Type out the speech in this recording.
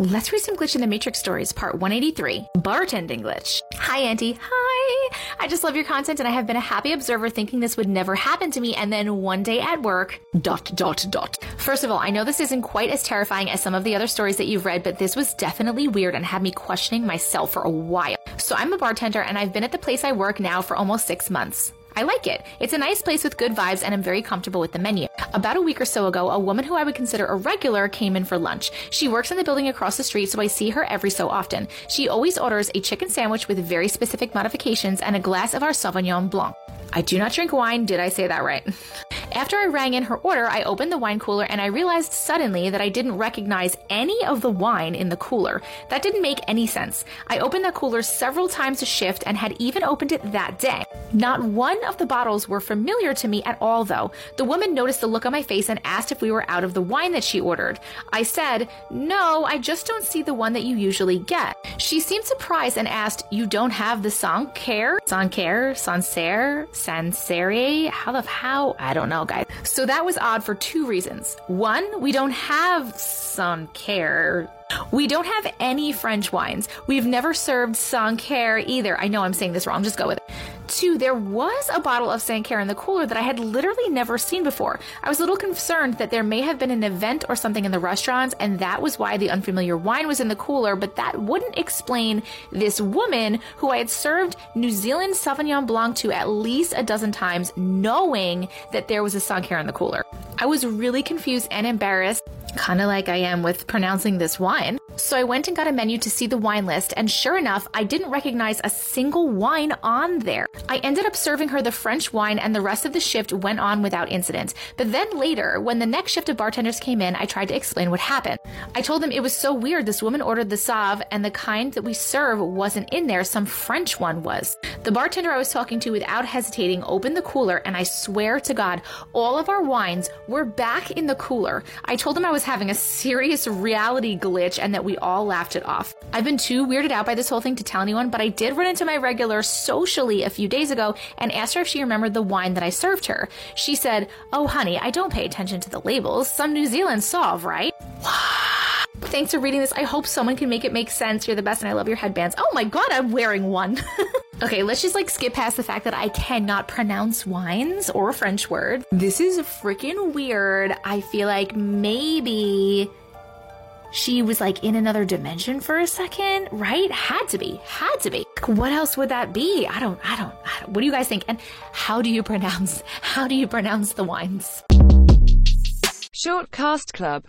Let's read some Glitch in the Matrix stories, part 183 Bartending Glitch. Hi, Auntie. Hi. I just love your content and I have been a happy observer thinking this would never happen to me. And then one day at work, dot, dot, dot. First of all, I know this isn't quite as terrifying as some of the other stories that you've read, but this was definitely weird and had me questioning myself for a while. So I'm a bartender and I've been at the place I work now for almost six months. I like it. It's a nice place with good vibes and I'm very comfortable with the menu. About a week or so ago, a woman who I would consider a regular came in for lunch. She works in the building across the street, so I see her every so often. She always orders a chicken sandwich with very specific modifications and a glass of our Sauvignon Blanc. I do not drink wine. Did I say that right? After I rang in her order, I opened the wine cooler and I realized suddenly that I didn't recognize any of the wine in the cooler. That didn't make any sense. I opened that cooler several times a shift and had even opened it that day. Not one of the bottles were familiar to me at all, though. The woman noticed the look on my face and asked if we were out of the wine that she ordered. I said, No, I just don't see the one that you usually get. She seemed surprised and asked, You don't have the Sancerre? Sancerre? Sancerre? Sancerre? How the how? I don't know, guys. So that was odd for two reasons. One, we don't have Sancerre. We don't have any French wines. We've never served Sancerre either. I know I'm saying this wrong. Just go with it. There was a bottle of Sancerre in the cooler that I had literally never seen before. I was a little concerned that there may have been an event or something in the restaurants, and that was why the unfamiliar wine was in the cooler, but that wouldn't explain this woman who I had served New Zealand Sauvignon Blanc to at least a dozen times, knowing that there was a Sancerre in the cooler. I was really confused and embarrassed, kind of like I am with pronouncing this wine. So I went and got a menu to see the wine list, and sure enough, I didn't recognize a single wine on there. I ended up serving her the French wine, and the rest of the shift went on without incident. But then later, when the next shift of bartenders came in, I tried to explain what happened. I told them it was so weird. This woman ordered the Sauv, and the kind that we serve wasn't in there. Some French one was. The bartender I was talking to, without hesitating, opened the cooler, and I swear to God, all of our wines were back in the cooler. I told him I was having a serious reality glitch and that we all laughed it off. I've been too weirded out by this whole thing to tell anyone, but I did run into my regular socially a few days ago and asked her if she remembered the wine that I served her. She said, Oh, honey, I don't pay attention to the labels. Some New Zealand Sauv, right? Thanks for reading this. I hope someone can make it make sense. You're the best and I love your headbands. Oh my god, I'm wearing one. okay, let's just like skip past the fact that I cannot pronounce wines or French word. This is freaking weird. I feel like maybe she was like in another dimension for a second, right? Had to be, had to be. What else would that be? I don't, I don't, I don't what do you guys think? And how do you pronounce, how do you pronounce the wines? Short Cast Club